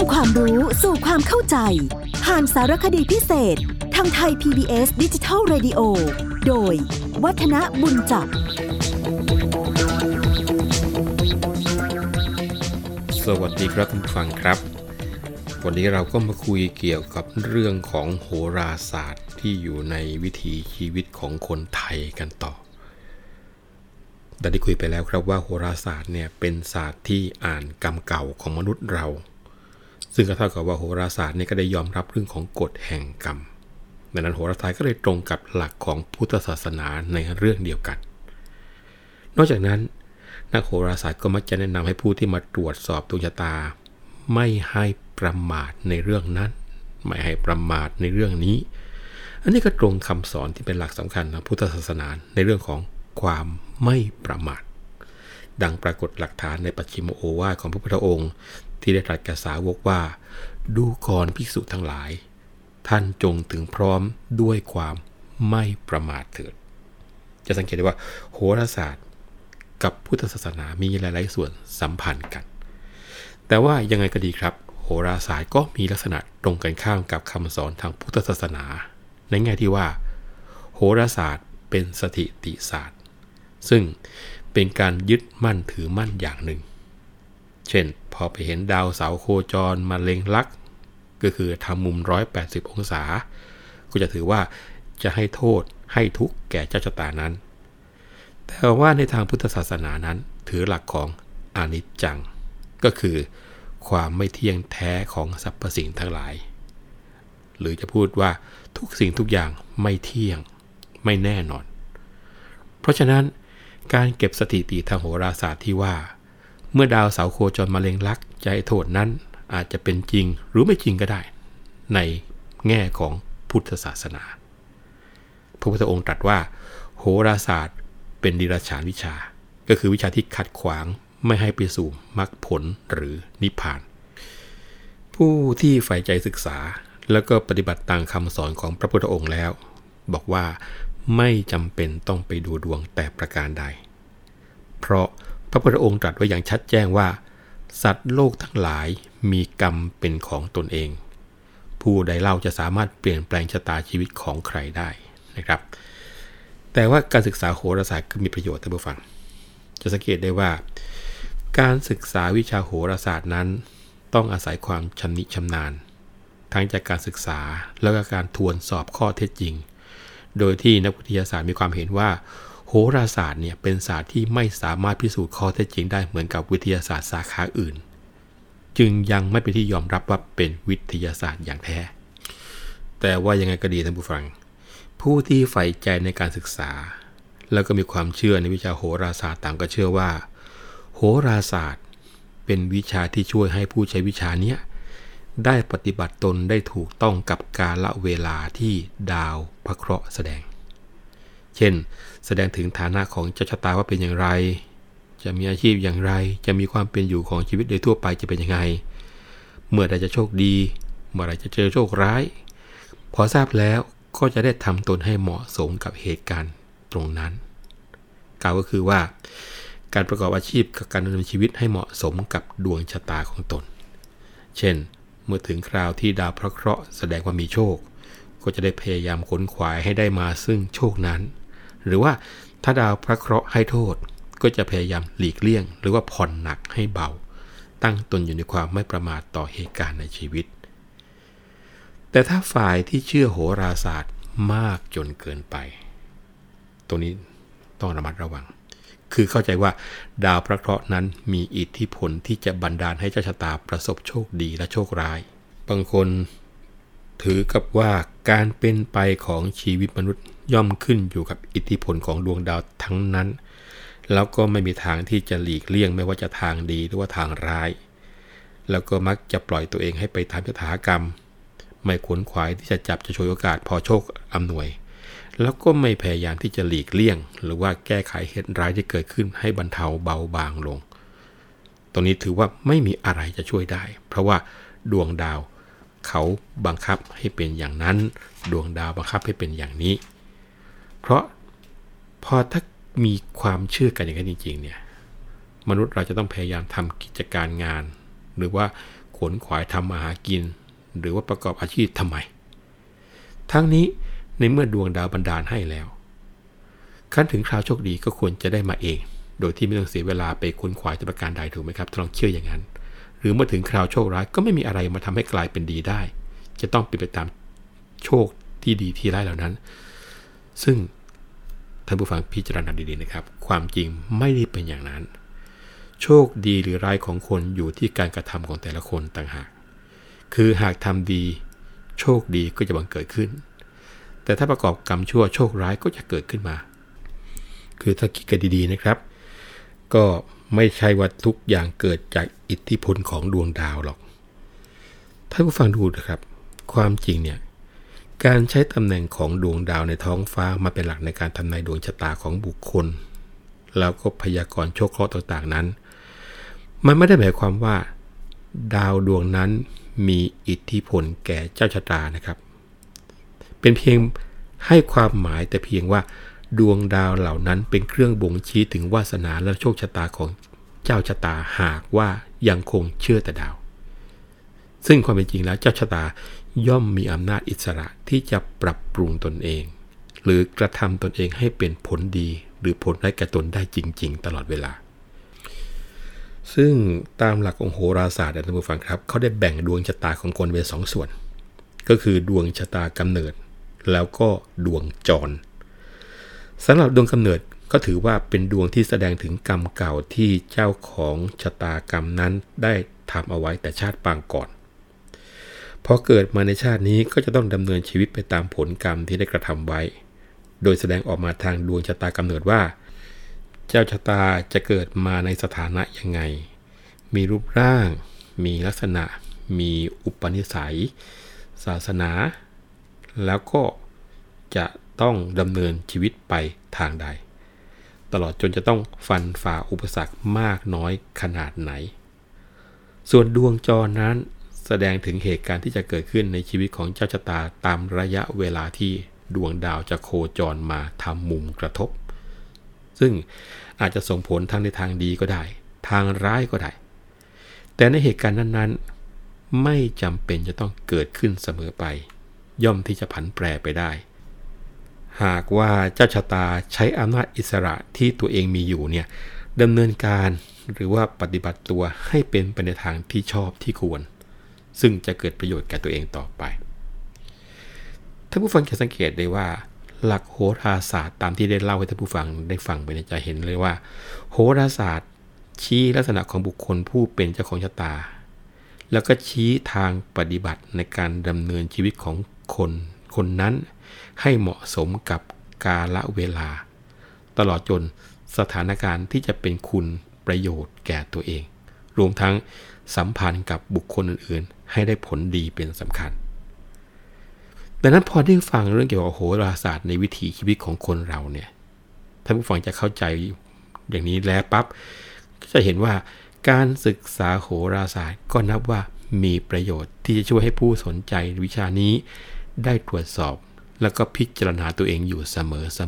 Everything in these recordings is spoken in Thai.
ำความรู้สู่ความเข้าใจ ผ่านสารคดีพิเศษ ทางไทย PBS ดิจิทัล Radio โดย วัฒนบุญจับ สวัสดีครับคุณฟังครับ วันนี้เราก็มาคุยเกี่ยวกับเรื่องของโหราศาสตร์ที่อยู่ในวิถีชีวิตของคนไทยกันต่อได้ได้คุยไปแล้วครับว่าโหราศาสตร์เนี่ยเป็นศาสตร์ที่อ่านกรรมเก่าของมนุษย์เรา ซึ่งก็เท่ากับว่าโหราศาสตร์เนี่ยก็ได้ยอมรับเรื่องของกฎแห่งกรรมดังนั้นโหราศาสตร์ก็เลยตรงกับหลักของพุทธศาสนาในเรื่องเดียวกัน นอกจากนั้นนักโหราศาสตร์ก็มักจะแนะนำให้ผู้ที่มาตรวจสอบดวงชะตา ไม่ให้ประมาทในเรื่องนั้น ไม่ให้ประมาทในเรื่องนี้ อันนี้ก็ตรงคำสอนที่เป็นหลักสำคัญของพุทธศาสนาในเรื่องของความไม่ประมาทดังปรากฏหลักฐานในปัจฉิมโอวาทของพระพุทธองค์ ที่ได้ตรัสกับสาวกว่า ดูก่อนภิกษุทั้งหลาย ท่านจงถึงพร้อมด้วยความไม่ประมาทเถิด จะสังเกตได้ว่า โหราศาสตร์กับพุทธศาสนามีหลาย ๆ ส่วนสัมพันธ์กัน แต่ว่ายังไงก็ดีครับ โหราศาสตร์ก็มีลักษณะตรงกันข้ามกับคำสอนทางพุทธศาสนา ในแง่ที่ว่า โหราศาสตร์เป็นสถิติศาสตร์ ซึ่งเป็นการยึดมั่นถือมั่นอย่างหนึ่ง เช่น พอไปเห็นดาวเสาโคจรมาเล็งลัก ก็คือทำมุม 180 องศา ก็จะถือว่าจะให้โทษให้ทุกข์แก่เจ้าชะตานั้น แต่ว่าในทางพุทธศาสนานั้นถือหลักของอนิจจัง ก็คือความไม่เที่ยงแท้ของสรรพสิ่งทั้งหลาย หรือจะพูดว่าทุกสิ่งทุกอย่างไม่เที่ยง ไม่แน่นอน เพราะฉะนั้นการเก็บสถิติทางโหราศาสตร์ที่ว่า เมื่อดาวเสาโคจรมาเล็งลักใจโทษนั้นอาจจะเป็นจริงหรือไม่จริงก็ได้ ในแง่ของพุทธศาสนา พระพุทธองค์ตรัสว่า โหราศาสตร์เป็นดิราชานวิชา ก็คือวิชาที่ขัดขวางไม่ให้ไปสู่มรรคผลหรือนิพพาน ผู้ที่ใฝ่ใจศึกษาแล้วก็ปฏิบัติตามคำสอนของพระพุทธองค์แล้ว บอกว่าไม่จำเป็นต้องไปดูดวงแต่ประการใด เพราะ พระพุทธองค์ตรัสไว้อย่างชัดแจ้งว่า สัตว์โลกทั้งหลายมีกรรมเป็นของตนเอง ผู้ใดเล่าจะสามารถเปลี่ยนแปลงชะตาชีวิตของใครได้นะครับ แต่ว่าการศึกษาโหราศาสตร์ก็มีประโยชน์ท่านผู้ฟัง จะสังเกตได้ว่า การศึกษาวิชาโหราศาสตร์นั้น ต้องอาศัยความชำนิชำนาญ ทั้งจากการศึกษาแล้วก็การทวนสอบข้อเท็จจริง โดยที่นักวิทยาศาสตร์มีความเห็นว่า โหราศาสตร์เนี่ยเป็นศาสตร์ที่ไม่สามารถพิสูจน์ข้อเท็จจริงได้เหมือนกับวิทยาศาสตร์สาขาอื่น จึงยังไม่เป็นที่ยอมรับว่าเป็นวิทยาศาสตร์อย่างแท้ แต่ว่ายังไงก็ดีท่านผู้ฟัง ผู้ที่ใฝ่ใจในการศึกษา แล้วก็มีความเชื่อในวิชาโหราศาสตร์ต่างก็เชื่อว่า โหราศาสตร์เป็นวิชาที่ช่วยให้ผู้ใช้วิชาเนี้ยได้ปฏิบัติตนได้ถูกต้องกับกาลเวลาที่ดาวพระเคราะห์แสดง ช่น แสดงถึงฐานะของเจ้าชะตาว่าเป็นอย่างไร จะมีอาชีพอย่างไร จะมีความเป็นอยู่ของชีวิตโดยทั่วไปจะเป็นยังไง เมื่อใดจะโชคดี เมื่อไรจะเจอโชคร้าย พอทราบแล้วก็จะได้ทำตนให้เหมาะสมกับเหตุการณ์ตรงนั้น กล่าวก็คือว่า การประกอบอาชีพกับการดำเนินชีวิตให้เหมาะสมกับดวงชะตาของตน เช่น เมื่อถึงคราวที่ดาวพระเคราะห์แสดงว่ามีโชค ก็จะได้พยายามขนขวายให้ได้มาซึ่งโชคนั้น หรือว่าถ้าดาวพระเคราะห์ให้โทษ ก็จะพยายามหลีกเลี่ยง หรือว่าผ่อนหนักให้เบา ตั้งตนอยู่ในความไม่ประมาทต่อเหตุการณ์ในชีวิต แต่ถ้าฝ่ายที่เชื่อโหราศาสตร์มากจนเกินไป ตรงนี้ต้องระมัดระวัง คือเข้าใจว่าดาวพระเคราะห์นั้นมีอิทธิพลที่จะบันดาลให้เจ้าชะตาประสบโชคดีและโชคร้าย บางคน ถือกับว่าการเป็นไปของชีวิตมนุษย์ย่อมขึ้นอยู่กับอิทธิพลของดวงดาวทั้งนั้น แล้วก็ไม่มีทางที่จะหลีกเลี่ยงไม่ว่าจะทางดีหรือว่าทางร้าย แล้วก็มักจะปล่อยตัวเองให้ไปทำยถากรรม ไม่ขวนขวายที่จะจับจะช่วยโอกาสพอโชคอำนวย แล้วก็ไม่พยายามที่จะหลีกเลี่ยง หรือว่าแก้ไขเหตุร้ายที่เกิดขึ้นให้บรรเทาเบาบางลง ตรงนี้ถือว่าไม่มีอะไรจะช่วยได้ เพราะว่าดวงดาว เขาบังคับให้เป็นอย่างนั้น ดวงดาวบังคับให้เป็นอย่างนี้ เพราะพอถ้ามีความเชื่อกันอย่างนั้นจริงๆเนี่ยมนุษย์เราจะต้องพยายามทำกิจการงาน หรือว่าขนขวายทำมาหากิน หรือว่าประกอบอาชีพทำไม ทั้งนี้ในเมื่อดวงดาวบันดาลให้แล้วขั้นถึงคราวโชคดีก็ควรจะได้มาเอง โดยที่ไม่ต้องเสียเวลาไปค้นขวายจะประการใดถูกไหมครับลองเชื่ออย่างนั้น หรือเมื่อถึงคราวโชคร้ายก็ไม่มีอะไรมาทำให้กลายเป็นดีได้ จะต้องเป็นไปตามโชคที่ดีที่ร้ายเหล่านั้น ซึ่งท่านผู้ฟังพิจารณาดีๆนะครับ ความจริงไม่ได้เป็นอย่างนั้น โชคดีหรือร้ายของคนอยู่ที่การกระทำของแต่ละคนต่างหาก คือหากทำดี โชคดีก็จะบังเกิดขึ้น แต่ถ้าประกอบกรรมชั่วโชคร้ายก็จะเกิดขึ้นมา คือถ้าคิดกันดีๆนะครับ ก็ไม่ใช่ว่าทุกอย่างเกิดจาก อิทธิพลของดวงดาวหรอก ท่านผู้ฟังดูนะครับ ความจริงเนี่ย การใช้ตำแหน่งของดวงดาวในท้องฟ้ามาเป็นหลักในการทำนายดวงชะตาของบุคคล แล้วก็พยากรณ์โชคเคราะห์ต่างๆนั้น มันไม่ได้หมายความว่า ดาวดวงนั้นมีอิทธิพลแก่เจ้าชะตานะครับ เป็นเพียงให้ความหมายแต่เพียงว่าดวงดาวเหล่านั้นเป็นเครื่องบ่งชี้ถึงวาสนาและโชคชะตาของเจ้าชะตาหากว่า ยังคงเชื่อแต่ดาว ซึ่งความเป็นจริงแล้วเจ้าชะตาย่อมมีอำนาจอิสระที่จะปรับปรุงตนเอง หรือกระทำตนเองให้เป็นผลดี หรือผลให้แก่ตนได้จริง ๆ ตลอดเวลา ซึ่งตามหลักองโหราศาสตร์ท่านผู้ฟังครับเขาได้แบ่งดวงชะตาของคนเป็นสองส่วน ก็คือดวงชะตากำเนิด แล้วก็ดวงจรสำหรับดวงกำเนิด ก็ถือว่าเป็นดวงที่แสดงถึงกรรมเก่าที่เจ้าของชะตากรรมนั้นได้ทำเอาไว้แต่ชาติปางก่อนพอเกิดมาในชาตินี้ก็จะต้องดำเนินชีวิตไปตามผลกรรมที่ได้กระทำไว้ โดยแสดงออกมาทางดวงชะตากำเนิดว่า เจ้าชะตาจะเกิดมาในสถานะยังไง มีรูปร่าง มีลักษณะ มีอุปนิสัย ศาสนา แล้วก็จะต้องดำเนินชีวิตไปทางใด ตลอดจนจะต้องฟันฝ่าอุปสรรคมากน้อยขนาดไหน ส่วนดวงจรนั้นแสดงถึงเหตุการณ์ที่จะเกิดขึ้นในชีวิตของเจ้าชะตาตามระยะเวลาที่ดวงดาวจะโคจรมาทำมุมกระทบ ซึ่งอาจจะส่งผลทั้งในทางดีก็ได้ ทางร้ายก็ได้ แต่ในเหตุการณ์นั้นๆ ไม่จำเป็นจะต้องเกิดขึ้นเสมอไป ย่อมที่จะผันแปรไปได้ หากว่าเจ้าชะตาใช้อำนาจอิสระที่ตัวเองมีอยู่เนี่ยดำเนินการหรือว่าปฏิบัติตัวให้เป็นไปในทางที่ชอบที่ควร ซึ่งจะเกิดประโยชน์แก่ตัวเองต่อไปท่านผู้ฟังจะสังเกตได้ว่า หลักโหราศาสตร์ตามที่ได้เล่าให้ท่านผู้ฟังได้ฟังไปจะเห็นเลยว่า โหราศาสตร์ ชี้ลักษณะของบุคคลผู้เป็นเจ้าของชะตา แล้วก็ชี้ทางปฏิบัติในการดำเนินชีวิตของคนคนนั้น ให้เหมาะสมกับกาลเวลา ตลอดจนสถานการณ์ที่จะเป็นคุณประโยชน์แก่ตัวเอง รวมทั้งสัมพันธ์กับบุคคลอื่นๆ ให้ได้ผลดีเป็นสำคัญ ดังนั้นพอได้ฟังเรื่องเกี่ยวกับโหราศาสตร์ในวิถีชีวิตของคนเราเนี่ย ท่านผู้ฟังจะเข้าใจอย่างนี้แล้วปับ๊บก็จะเห็นว่าการศึกษาโหราศาสตร์ก็นับว่ามีประโยชน์ที่จะช่วยให้ผู้สนใจวิชานี้ได้ตรวจสอบ แล้วก็พิจารณาตัวเองอยู่เส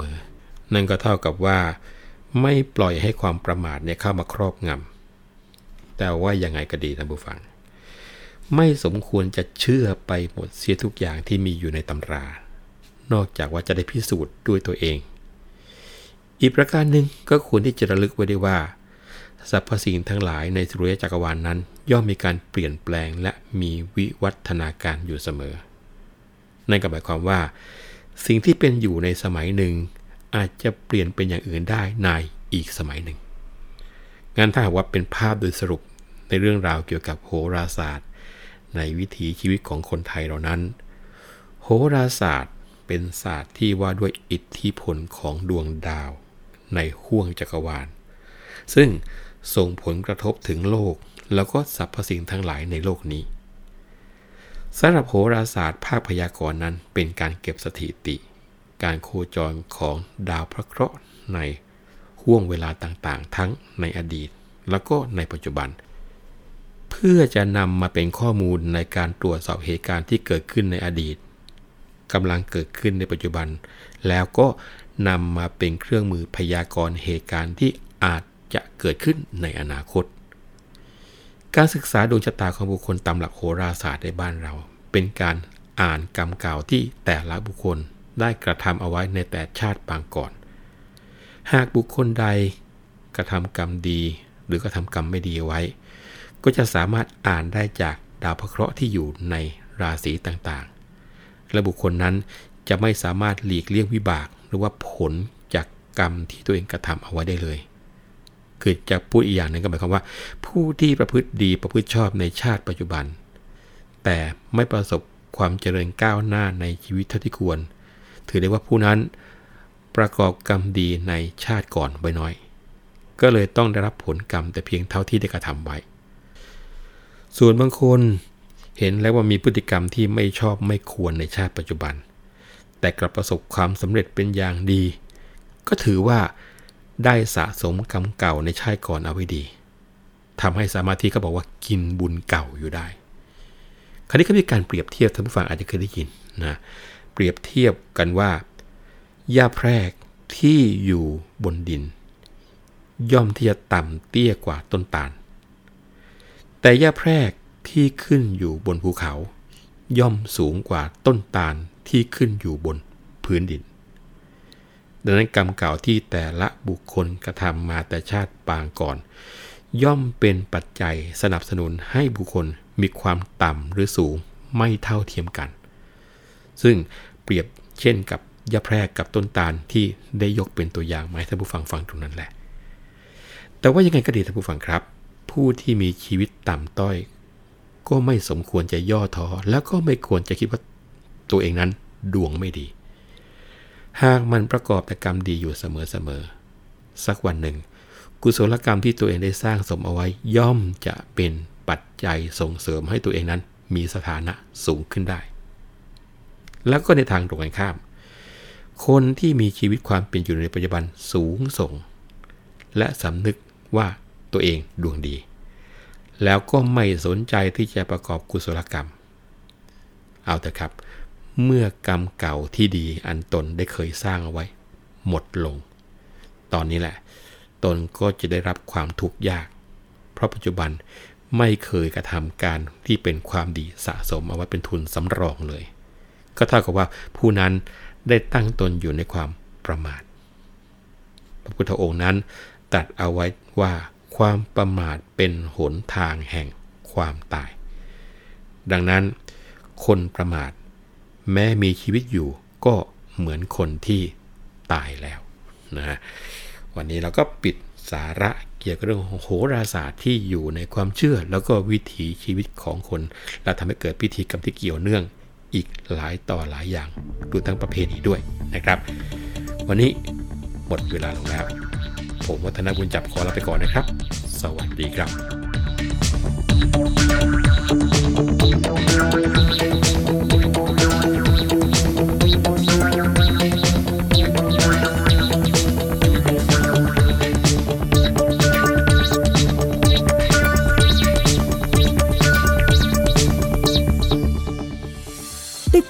มอๆนั่นก็เท่ากับว่า ไม่ปล่อยให้ความประมาทเนี่ยเข้ามาครอบงำ แต่ว่ายังไงก็ดีท่านผู้ฟัง ไม่สมควรจะเชื่อไปหมดเสียทุกอย่างที่มีอยู่ในตำรา นอกจากว่าจะได้พิสูจน์ด้วยตัวเอง อีกประการหนึ่งก็ควรที่จะระลึกไว้ได้ว่าสรรพสิ่งทั้งหลายในสุริยจักรวาลนนั้น ย่อมมีการเปลี่ยนแปลงและมีวิวัฒนาการอยู่เสมอ นั่นก็หมายความว่า สิ่งที่เป็นอยู่ในสมัยหนึ่ง อาจจะเปลี่ยนเป็นอย่างอื่นได้ในอีกสมัยหนึ่งงานถ้าหากว่าเป็นภาพโดยสรุปในเรื่องราวเกี่ยวกับโหราศาสตร์ ในวิถีชีวิตของคนไทยเรานั้น โหราศาสตร์เป็นศาสตร์ที่ว่าด้วยอิทธิพลของดวงดาว ในห้วงจักรวาล ซึ่งส่งผลกระทบถึงโลกแล้วก็สรรพสิ่งทั้งหลายในโลกนี้ สำหรับโหราศาสตร์ภาคพยากรณ์นั้นเป็นการเก็บสถิติ การโคจรของดาวพระเคราะห์ในห่วงเวลาต่างๆ ทั้งในอดีต แล้วก็ในปัจจุบัน เพื่อจะนำมาเป็นข้อมูลในการตรวจสอบเหตุการณ์ที่เกิดขึ้นในอดีตกำลังเกิดขึ้นในปัจจุบัน แล้วก็นำมาเป็นเครื่องมือพยากรณ์เหตุการณ์ที่อาจจะเกิดขึ้นในอนาคต การศึกษาดวงชะตาของบุคคลตามหลักโหราศาสตร์ในบ้านเรา เป็นการอ่านกรรมเก่าที่แต่ละบุคคลได้กระทำเอาไว้ในแต่ชาติปางก่อน หากบุคคลใดกระทำกรรมดี หรือกระทำกรรมไม่ดีไว้ ก็จะสามารถอ่านได้จากดาวพระเคราะห์ที่อยู่ในราศีต่างๆ และบุคคลนั้นจะไม่สามารถหลีกเลี่ยงวิบาก หรือว่าผลจากกรรมที่ตัวเองกระทำเอาไว้ได้เลย คือจะพูดอีกอย่างหนึ่งก็หมายความว่า ผู้ที่ประพฤติดีประพฤติชอบในชาติปัจจุบัน แต่ไม่ประสบความเจริญก้าวหน้าในชีวิตเท่าที่ควร ถือได้ว่าผู้นั้นประกอบกรรมดีในชาติก่อนไว้น้อย ก็เลยต้องได้รับผลกรรมแต่เพียงเท่าที่ได้กระทำไว้ ส่วนบางคนเห็นแล้วว่ามีพฤติกรรมที่ไม่ชอบไม่ควรในชาติปัจจุบัน แต่กลับประสบความสำเร็จเป็นอย่างดี ก็ถือว่า ได้สะสมกรรมเก่าในชาติก่อนเอาไว้ดีทำให้สามารถที่เขาบอกว่ากินบุญเก่าอยู่ได้ คราวนี้ก็มีการเปรียบเทียบท่านผู้ฟังอาจจะเคยได้ยินนะเปรียบเทียบกันว่าหญ้าแพรกที่อยู่บนดิน ย่อมที่จะต่ำเตี้ยกว่าต้นตาล แต่หญ้าแพรกที่ขึ้นอยู่บนภูเขา ย่อมสูงกว่าต้นตาลที่ขึ้นอยู่บนพื้นดิน ดังนั้นกรรมเก่าที่แต่ละบุคคลกระทำมาแต่ชาติปางก่อน ย่อมเป็นปัจจัยสนับสนุนให้บุคคลมีความต่ำหรือสูงไม่เท่าเทียมกัน ซึ่งเปรียบเช่นกับยาแพรกกับต้นตาลที่ได้ยกเป็นตัวอย่างมาให้ท่านผู้ฟังฟังตรงนั้นแหละ แต่ว่ายังไงก็ดีท่านผู้ฟังครับ ผู้ที่มีชีวิตต่ำต้อย ก็ไม่สมควรจะย่อท้อแล้วก็ไม่ควรจะคิดว่าตัวเองนั้นดวงไม่ดี หากมันประกอบแต่กรรมดีอยู่เสมอๆสักวันหนึ่ง กุศลกรรมที่ตัวเองได้สร้างสมเอาไว้ย่อมจะเป็นปัจจัยส่งเสริมให้ตัวเองนั้นมีสถานะสูงขึ้นได้ แล้วก็ในทางตรงกันข้าม คนที่มีชีวิตความเป็นอยู่ในปัจจุบันสูงส่ง และสำนึกว่าตัวเองดวงดี แล้วก็ไม่สนใจที่จะประกอบกุศลกรรม เอาแต่ครับ เมื่อกรรมเก่าที่ดีอันตนได้เคยสร้างเอาไว้ หมดลง ตอนนี้แหละ ตนก็จะได้รับความทุกข์ยาก เพราะปัจจุบันไม่เคยกระทำการที่เป็นความดีสะสมเอาไว้เป็นทุนสำรองเลย ก็เท่ากับว่าผู้นั้นได้ตั้งตนอยู่ในความประมาท พระพุทธองค์นั้นตรัสเอาไว้ว่าความประมาทเป็นหนทางแห่งความตาย ดังนั้นคนประมาท แม้มีชีวิตอยู่ก็เหมือนคนที่ตายแล้วนะฮะวันนี้เราก็ปิดสาระเกี่ยวกับเรื่องของโหราศาสตร์ที่อยู่ในความเชื่อ แล้วก็วิถีชีวิตของคน และทำให้เกิดพิธีกรรมที่เกี่ยวเนื่องอีกหลายต่อหลายอย่างดูทั้งประเพณีด้วยนะครับ วันนี้หมดเวลาลงแล้ว ผมวัฒนบุญจับขอลาไปก่อนนะครับ สวัสดีครับ